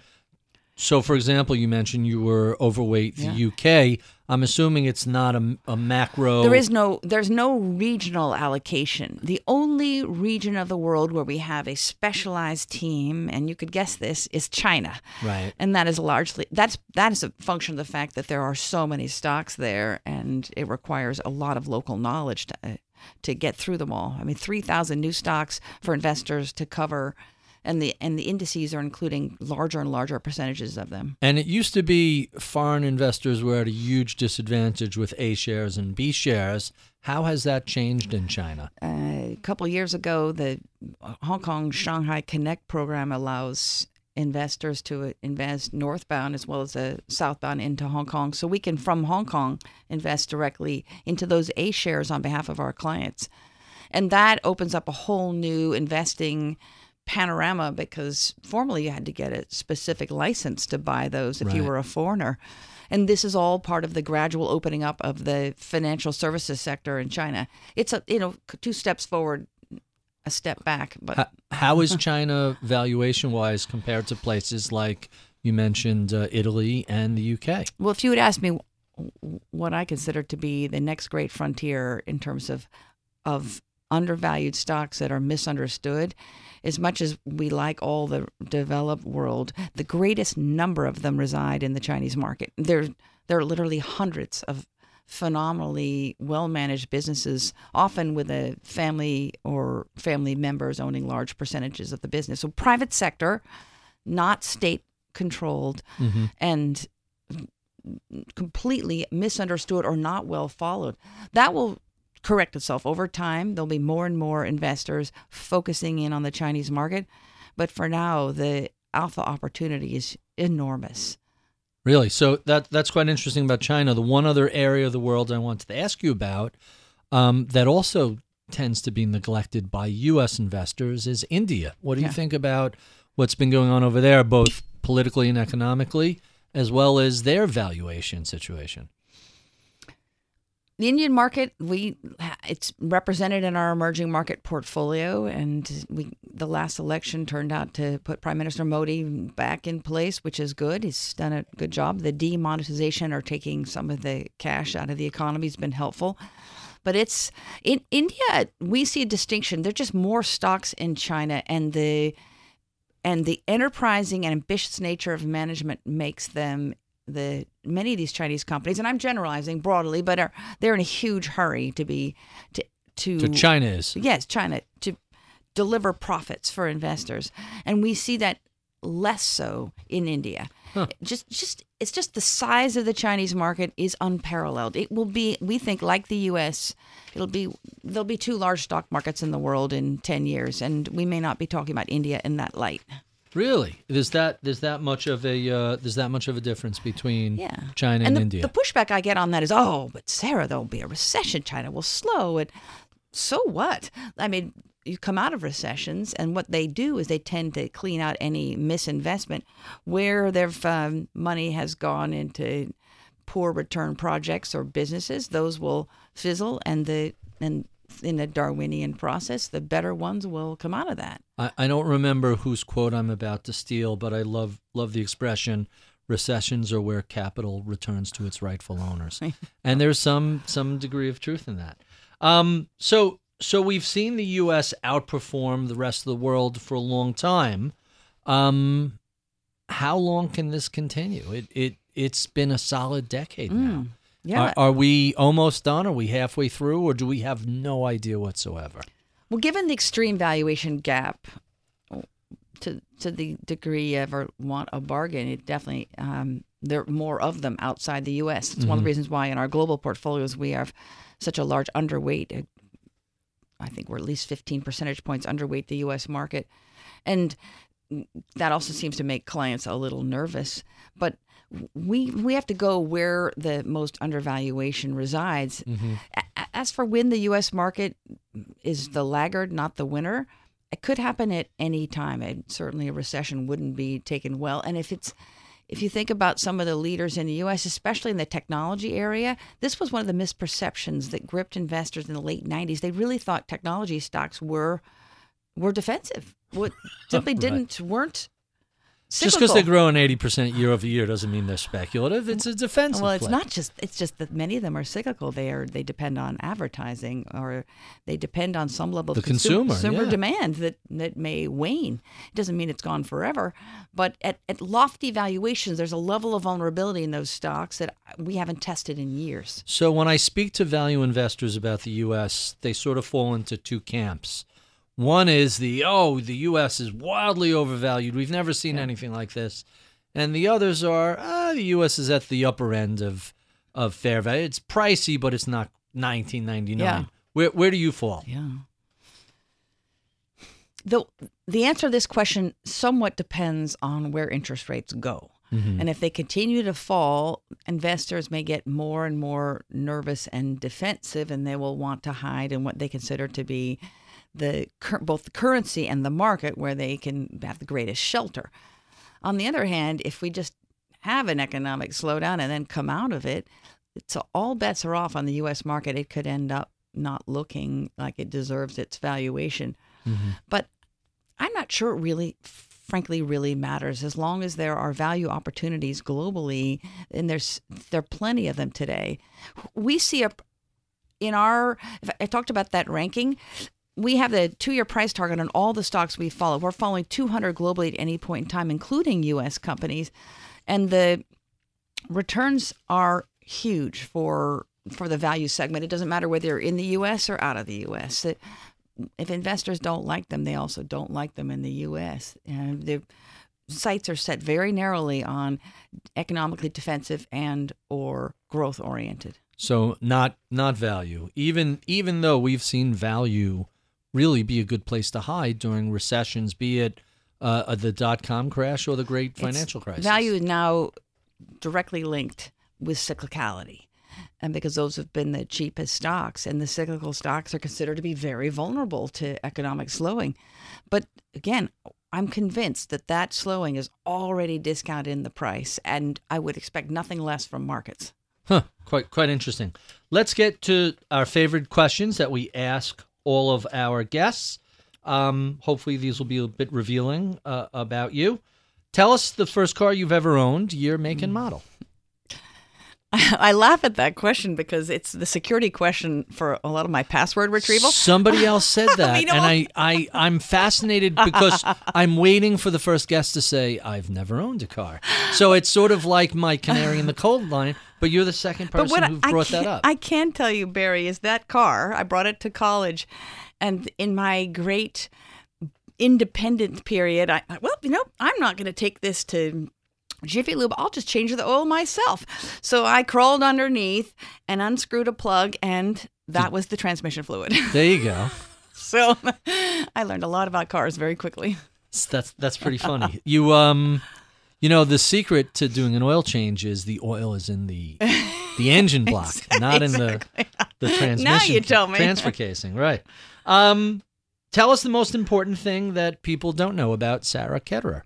so? For example, you mentioned you were overweight the UK. I'm assuming it's not a, a macro. There is no there's no regional allocation. The only region of the world where we have a specialized team, and you could guess this, is China. right. and that is largely that's that is a function of the fact that there are so many stocks there and it requires a lot of local knowledge to to get through them all i mean 3000 new stocks for investors to cover and the and the indices are including larger and larger percentages of them And it used to be foreign investors were at a huge disadvantage with A shares and B shares. How has that changed in China? uh, a couple of years ago the hong kong shanghai connect program allows investors to invest northbound as well as a southbound into Hong Kong. So we can, from Hong Kong, invest directly into those A shares on behalf of our clients. And that opens up a whole new investing panorama because formerly you had to get a specific license to buy those if you were a foreigner. And this is all part of the gradual opening up of the financial services sector in China. It's a you know two steps forward, a step back, but How, how is China valuation wise compared to places like you mentioned uh, Italy and the UK? Well, if you would ask me what I consider to be the next great frontier in terms of of undervalued stocks that are misunderstood, as much as we like all the developed world, the greatest number of them reside in the Chinese market. There, there are literally hundreds of phenomenally well managed businesses, often with a family or family members owning large percentages of the business. So, private sector, not state controlled, mm-hmm. and completely misunderstood or not well followed. That will correct itself over time. There'll be more and more investors focusing in on the Chinese market. But for now, the alpha opportunity is enormous. Really? So that that's quite interesting about China. The one other area of the world I wanted to ask you about um, that also tends to be neglected by U.S. investors is India. What do you think about what's been going on over there, both politically and economically, as well as their valuation situation? The Indian market, we it's represented in our emerging market portfolio, and we the last election turned out to put Prime Minister Modi back in place, which is good. He's done a good job. The demonetization or taking some of the cash out of the economy has been helpful. But it's in India, we see a distinction. There're just more stocks in China, and the and the enterprising and ambitious nature of management makes them the many of these Chinese companies, and I'm generalizing broadly, but are they're in a huge hurry to be to to, So China is. yes China to deliver profits for investors, and we see that less so in India. Just just it's just the size of the Chinese market is unparalleled. It will be we think like the US, it'll be there'll be two large stock markets in the world in 10 years and we may not be talking about India in that light. Really? There's that there's that much of a uh, there's that much of a difference between Yeah. China and, the, India. The pushback I get on that is, oh, but Sarah, there'll be a recession. China will slow. And so what? I mean, you come out of recessions, and what they do is they tend to clean out any misinvestment where their um, money has gone into poor return projects or businesses. Those will fizzle, and the and in a Darwinian process, the better ones will come out of that. I, I don't remember whose quote I'm about to steal, but I love love the expression recessions are where capital returns to its rightful owners. and there's some some degree of truth in that. Um, so so we've seen the US outperform the rest of the world for a long time. Um, how long can this continue? It it it's been a solid decade now. Mm. Yeah. Are, are we almost done? Are we halfway through, or do we have no idea whatsoever? Well, given the extreme valuation gap, to to the degree you ever want a bargain, it definitely um, there are more of them outside the U.S. It's one of the mm-hmm. reasons why in our global portfolios we have such a large underweight. Uh, I think we're at least 15 percentage points underweight the U.S. market, and mm, that also seems to make clients a little nervous. But we we have to go where the most undervaluation resides. Mm-hmm. A- As for when the U.S. market is the laggard, not the winner, it could happen at any time. And certainly, a recession wouldn't be taken well. And if it's if you think about some of the leaders in the U.S., especially in the technology area, this was one of the misperceptions that gripped investors in the late '90s. They really thought technology stocks were were defensive. What simply didn't weren't. Just because they're growing eighty percent year over year doesn't mean they're speculative. It's a defensive. Well, it's play. not just. It's just that many of them are cyclical. They are. They depend on advertising, or they depend on some level The of consumer, consumer, yeah. demand that that may wane. It doesn't mean it's gone forever, but at, at lofty valuations, there's a level of vulnerability in those stocks that we haven't tested in years. So when I speak to value investors about the U.S., they sort of fall into two camps. One is the oh, the U.S. is wildly overvalued. We've never seen anything like this, and the others are ah, the U.S. is at the upper end of of fair value. It's pricey, but it's not 1999. Yeah. Where where do you fall? Yeah. The the answer to this question somewhat depends on where interest rates go. And if they continue to fall, investors may get more and more nervous and defensive, and they will want to hide in what they consider to be the both the currency and the market where they can have the greatest shelter. On the other hand, if we just have an economic slowdown and then come out of it, so all bets are off on the U.S. market. It could end up not looking like it deserves its valuation. Mm-hmm. But I'm not sure it really, frankly, really matters as long as there are value opportunities globally, and there's there are plenty of them today. We see a in our. I talked about that ranking. We have the two-year price target on all the stocks we follow. We're following 200 globally at any point in time, including U.S. companies, and the returns are huge for for the value segment. It doesn't matter whether you're in the U.S. or out of the U.S. It- if investors don't like them, they also don't like them in the U.S. And the sights are set very narrowly on economically defensive and or growth oriented. So not not value. Even even though we've seen value really be a good place to hide during recessions, be it uh, the dot com crash or the great financial crisis. Value is now directly linked with cyclicality. And because those have been the cheapest stocks, and the cyclical stocks are considered to be very vulnerable to economic slowing. But again, I'm convinced that that slowing is already discounted in the price, and I would expect nothing less from markets. Huh, quite quite interesting. Let's get to our favorite questions that we ask all of our guests. Um, hopefully, these will be a bit revealing uh, about you. Tell us the first car you've ever owned, year, make, and model. I laugh at that question because it's the security question for a lot of my password retrieval. Somebody else said that, You know and? I, I, I'm fascinated because I'm waiting for the first guest to say, "I've never owned a car." So it's sort of like my canary in the coal line. But you're the second person who brought that up. I can tell you, Barry, is that car. I brought it to college, and in my great independent period, I well, you know, I'm not going to take this to Jiffy Lube, I'll just change the oil myself. So I crawled underneath and unscrewed a plug, and that was the transmission fluid. There you go. so I learned a lot about cars very quickly. That's that's pretty funny. You um, you know, the secret to doing an oil change is the oil is in the the engine block, not in the the transmission. Now you tell me. transfer casing, right? Um, tell us the most important thing that people don't know about Sarah Ketterer.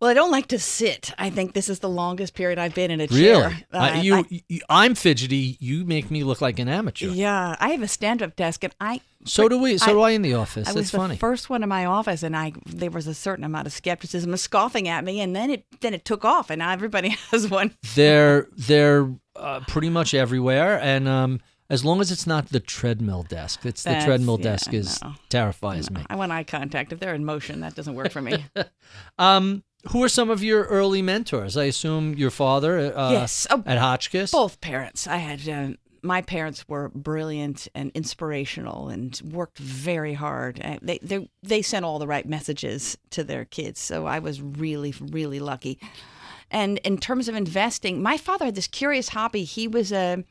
Well, I don't like to sit. I think this is the longest period I've been in a Really? chair. Uh, Uh, you, I- I'm fidgety. You make me look like an amateur. yeah, I have a stand-up desk, and I. So do we. So I- do I in the office. I That's was the funny. first one in my office, and I there was a certain amount of skepticism, of scoffing at me, and then it then it took off, and now everybody has one. they're they're uh, pretty much everywhere, and um, as long as it's not the treadmill desk, it's the That's- treadmill yeah, desk is no. terrifies me. I want eye contact. If they're in motion, that doesn't work for me. Um, who are some of your early mentors? I assume your father. Uh, Yes. Oh, at Hotchkis. Both parents. I had uh, my parents were brilliant and inspirational and worked very hard. Uh, They they they sent all the right messages to their kids, so I was really really lucky. And in terms of investing, my father had this curious hobby. He was a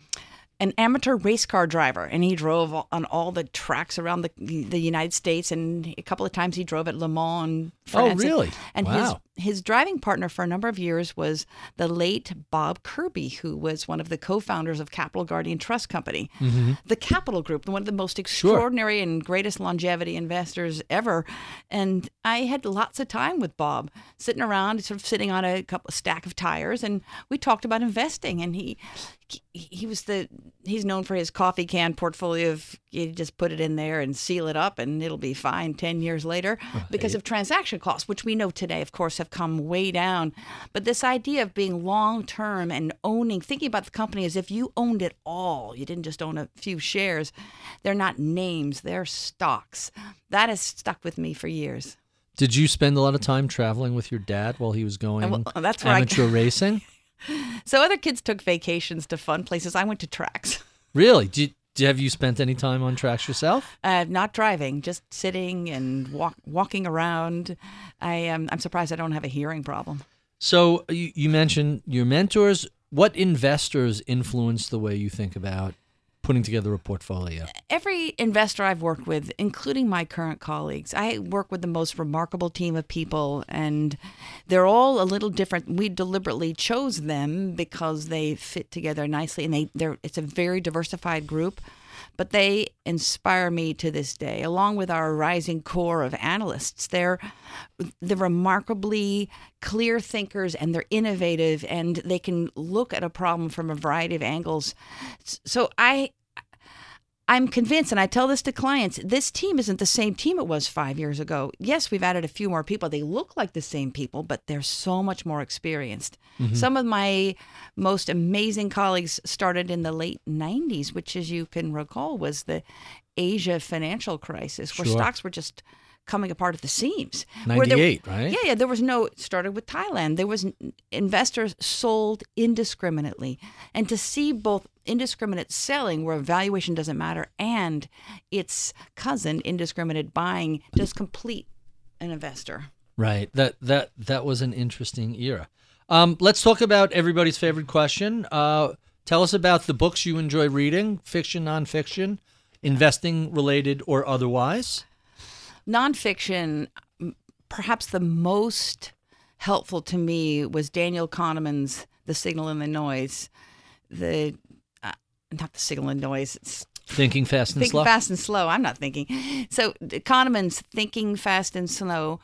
an amateur race car driver, and he drove on all the tracks around the the United States. And a couple of times he drove at Le Mans. And Oh, France. really? And Wow. his his driving partner for a number of years was the late Bob Kirby, who was one of the co-founders of Capital Guardian Trust Company, mm-hmm. the Capital Group, one of the most extraordinary and greatest longevity investors ever. And I had lots of time with Bob, sitting around, sort of sitting on a couple stack of tires, and we talked about investing. And he he, he was the he's known for his coffee can portfolio of you just put it in there and seal it up and it'll be fine 10 years later because of transaction costs which we know today of course have come way down. But this idea of being long term and owning thinking about the company as if you owned it all you didn't just own a few shares they're not names they're stocks. That has stuck with me for years. Did you spend a lot of time traveling with your dad while he was uh, going well, that's where I- amateur racing? So other kids took vacations to fun places i went to tracks Really? Did, did have you spent any time on tracks yourself? Uh, not driving, just sitting and walk, walking around. I am. I'm surprised I don't have a hearing problem. So you, you mentioned your mentors. What investors influence the way you think about putting together a portfolio? Every investor I've worked with, including my current colleagues, I work with the most remarkable team of people, and they're all a little different. We deliberately chose them because they fit together nicely, and they they're it's a very diversified group. But they inspire me to this day, along with our rising core of analysts. They're they're remarkably clear thinkers and they're innovative and they can look at a problem from a variety of angles. So I I'm convinced, and I tell this to clients, this team isn't the same team it was five years ago. Yes, we've added a few more people. They look like the same people, but they're so much more experienced. Mm-hmm. Some of my most amazing colleagues started in the late 90s, which, as you can recall, was the Asia financial crisis, where Sure. stocks were just coming apart at the seams. Where there- 98, right? yeah, yeah. There was no. It started with Thailand. There was investors sold indiscriminately, and to see both indiscriminate selling, where valuation doesn't matter, and its cousin, indiscriminate buying, just complete an investor. Right. That that that was an interesting era. Um, let's talk about everybody's favorite question. Uh, tell us about the books you enjoy reading, fiction, nonfiction, investing related or otherwise. Nonfiction, perhaps the most helpful to me was Daniel Kahneman's "The Signal and the Noise." The not the signal and noise. It's Thinking fast and Think slow. Thinking fast and slow. I'm not thinking. So Kahneman's thinking fast and slow.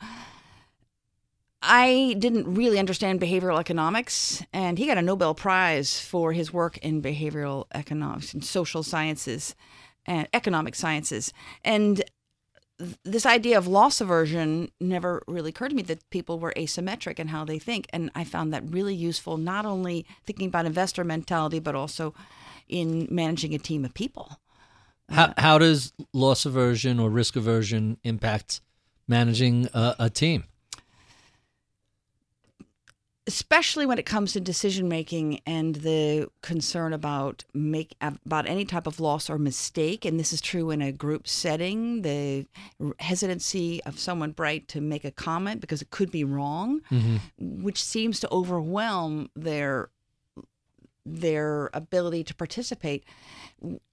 I didn't really understand behavioral economics, and he got a Nobel Prize for his work in behavioral economics and social sciences and economic sciences. And this idea of loss aversion never really occurred to me that people were asymmetric in how they think. And I found that really useful, not only thinking about investor mentality, but also in managing a team of people. How, how does loss aversion or risk aversion impact managing a, a team? Especially when it comes to decision making and the concern about make about any type of loss or mistake. And this is true in a group setting the hesitancy of someone bright to make a comment because it could be wrong mm-hmm. which seems to overwhelm their their ability to participate.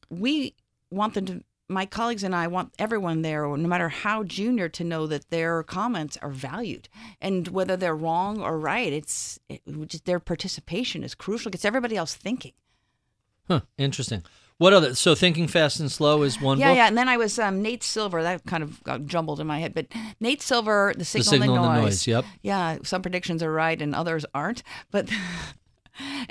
We want them to my colleagues and I want everyone there, no matter how junior, to know that their comments are valued, and whether they're wrong or right, it's it, just their participation is crucial. It's everybody else thinking. Huh. Interesting. What other? So thinking fast and slow is one Yeah, book. yeah. And then I was um, Nate Silver. That kind of got jumbled in my head, but Nate Silver, the The signal, signal and the and noise. Yep. Yeah, some predictions are right and others aren't. But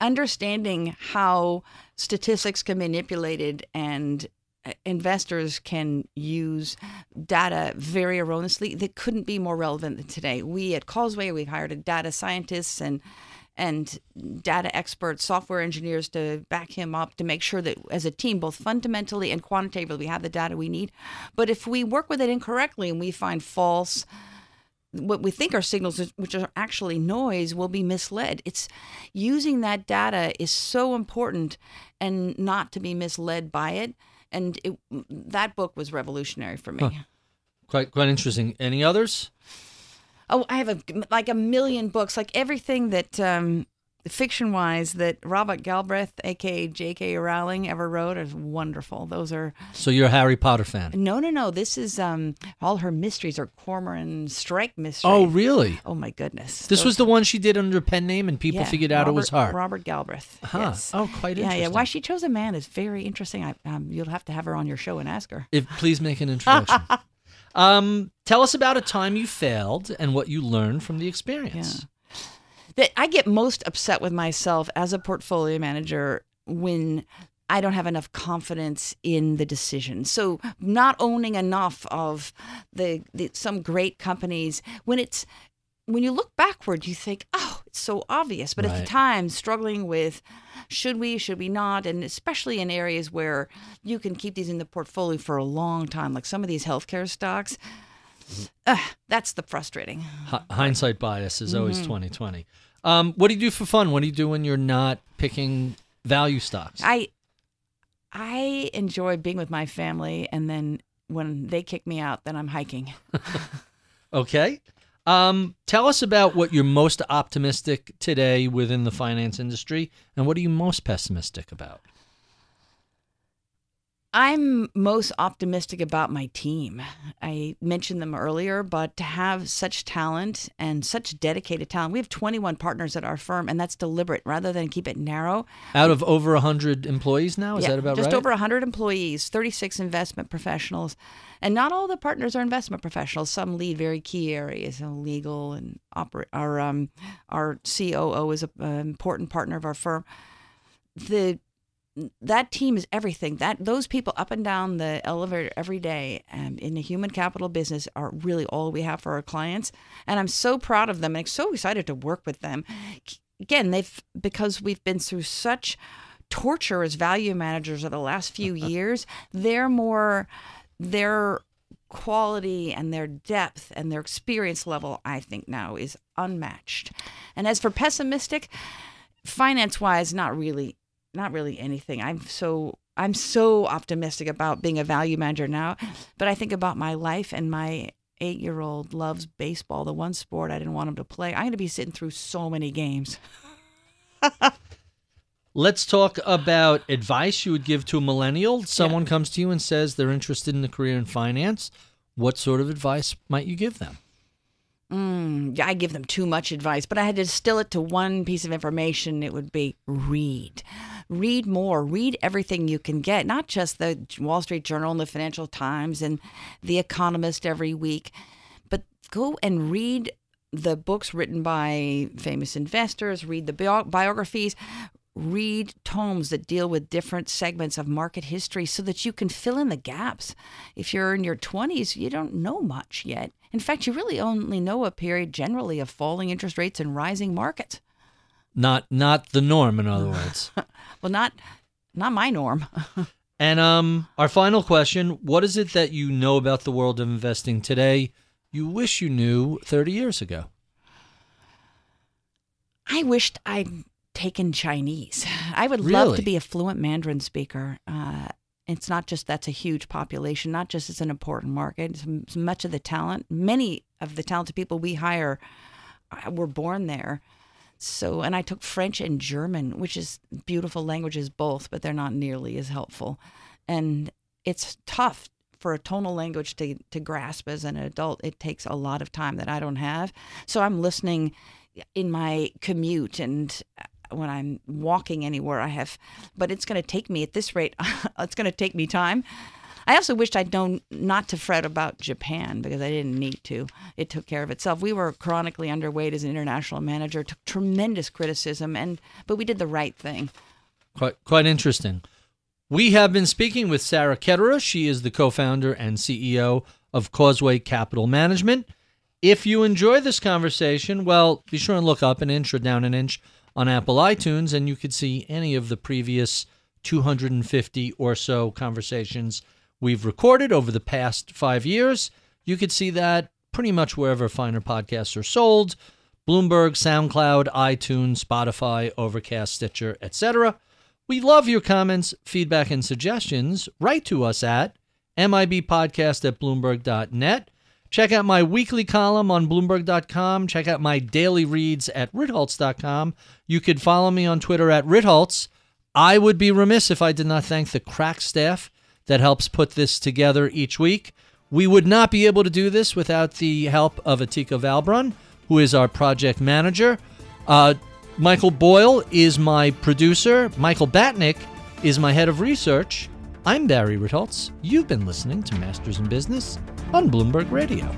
understanding how statistics can be manipulated and uh, investors can use data very erroneously that couldn't be more relevant than today. We at Causeway we've hired a data scientists and and data experts, software engineers to back him up to make sure that as a team, both fundamentally and quantitatively, we have the data we need. But if we work with it incorrectly and we find false what we think are signals, which are actually noise, will be misled. It's using that data is so important, and not to be misled by it. And it, that book was revolutionary for me. Quite quite interesting. Any others? Oh, I have a like a million books, like everything that um, fiction wise that Robert Galbraith, aka J.K. Rowling, ever wrote is wonderful. Those are So you're a Harry Potter fan. no, no, no. This is um, all her mysteries are Cormoran Strike mysteries. Oh, really? Oh my goodness! This Those- was the one she did under a pen name, and people Yeah, figured out it was her. Robert Galbraith. Huh. Yes. Oh, quite yeah, interesting. yeah. yeah. Why she chose a man is very interesting. I, um, you'll have to have her on your show and ask her. If please make an introduction. um, tell us about a time you failed and what you learned from the experience. That I get most upset with myself as a portfolio manager when I don't have enough confidence in the decision. So not owning enough of the, the some great companies when it's when you look backward, you think, oh, it's so obvious. But at the time, struggling with should we, should we not? And especially in areas where you can keep these in the portfolio for a long time, like some of these healthcare stocks. Uh, that's the frustrating. Hi- hindsight bias is always 2020. Um, what do you do for fun? What do you do when you're not picking value stocks? I I enjoy being with my family, and then when they kick me out, then I'm hiking. Okay. Um, tell us about what you're most optimistic today within the finance industry, and what are you most pessimistic about? I'm most optimistic about my team. I mentioned them earlier, but to have such talent and such dedicated talent, we have 21 partners at our firm, and that's deliberate rather than keep it narrow. Out of over 100 employees now, is Yeah, that about just right? over 100 employees, 36 investment professionals, and not all the partners are investment professionals. Some lead very key areas, legal and operate. Our um, our COO is an important partner of our firm. The that team is everything. That those people up and down the elevator every day um, in the human capital business are really all we have for our clients, and I'm so proud of them and so excited to work with them. Again, they've because we've been through such torture as value managers of the last few years. They're more their quality and their depth and their experience level, I think now is unmatched. And as for pessimistic, finance wise, not really not really anything. I'm so I'm so optimistic about being a value manager now, but I think about my life and my eight year old loves baseball, the one sport I didn't want him to play. I'm going to be sitting through so many games. Let's talk about advice you would give to a millennial. Someone comes to you and says they're interested in a career in finance. What sort of advice might you give them? Mm, yeah, I give them too much advice, but I had to distill it to one piece of information. It would be read. Read more. Read everything you can get, not just the Wall Street Journal and the Financial Times and The Economist every week, but go and read the books written by famous investors, read the bio- biographies, read tomes that deal with different segments of market history so that you can fill in the gaps. If you're in your 20s, you don't know much yet. In fact, you really only know a period generally of falling interest rates and rising markets. Not not the norm, in other words. Well, not not my norm. and um, our final question: What is it that you know about the world of investing today? You wish you knew 30 years ago. I wished I'd taken Chinese. I would love to be a fluent Mandarin speaker. Uh, it's not just that's a huge population, not just it's an important market. It's much of the talent, many of the talented people we hire uh, were born there. So, and I took French and German, which is beautiful languages both, but they're not nearly as helpful. And it's tough for a tonal language to, to grasp as an adult. It takes a lot of time that I don't have. So I'm listening in my commute and uh, when I'm walking anywhere, I have, but it's going to take me at this rate, it's going to take me time. I also wished I'd known not to fret about Japan because I didn't need to. It took care of itself. We were chronically underweight as an international manager, took tremendous criticism, and but we did the right thing. Quite, quite interesting. We have been speaking with Sarah Ketterer. She is the co founder and CEO of Causeway Capital Management. If you enjoy this conversation, well, be sure and look up an inch or down an inch on Apple iTunes, and you could see any of the previous 250 or so conversations we've recorded over the past five years. You could see that pretty much wherever finer podcasts are sold Bloomberg, SoundCloud, iTunes, Spotify, Overcast, Stitcher, etc. We love your comments, feedback, and suggestions. Write to us at mibpodcast at bloomberg.net. Check out my weekly column on Bloomberg.com. Check out my daily reads at Ritholtz.com. You could follow me on Twitter at Ritholtz. I would be remiss if I did not thank the crack staff that helps put this together each week. We would not be able to do this without the help of Atika Valbrun, who is our project manager. Uh, Michael Boyle is my producer. Michael Batnick is my head of research. I'm Barry Ritholtz. You've been listening to Masters in Business on Bloomberg Radio.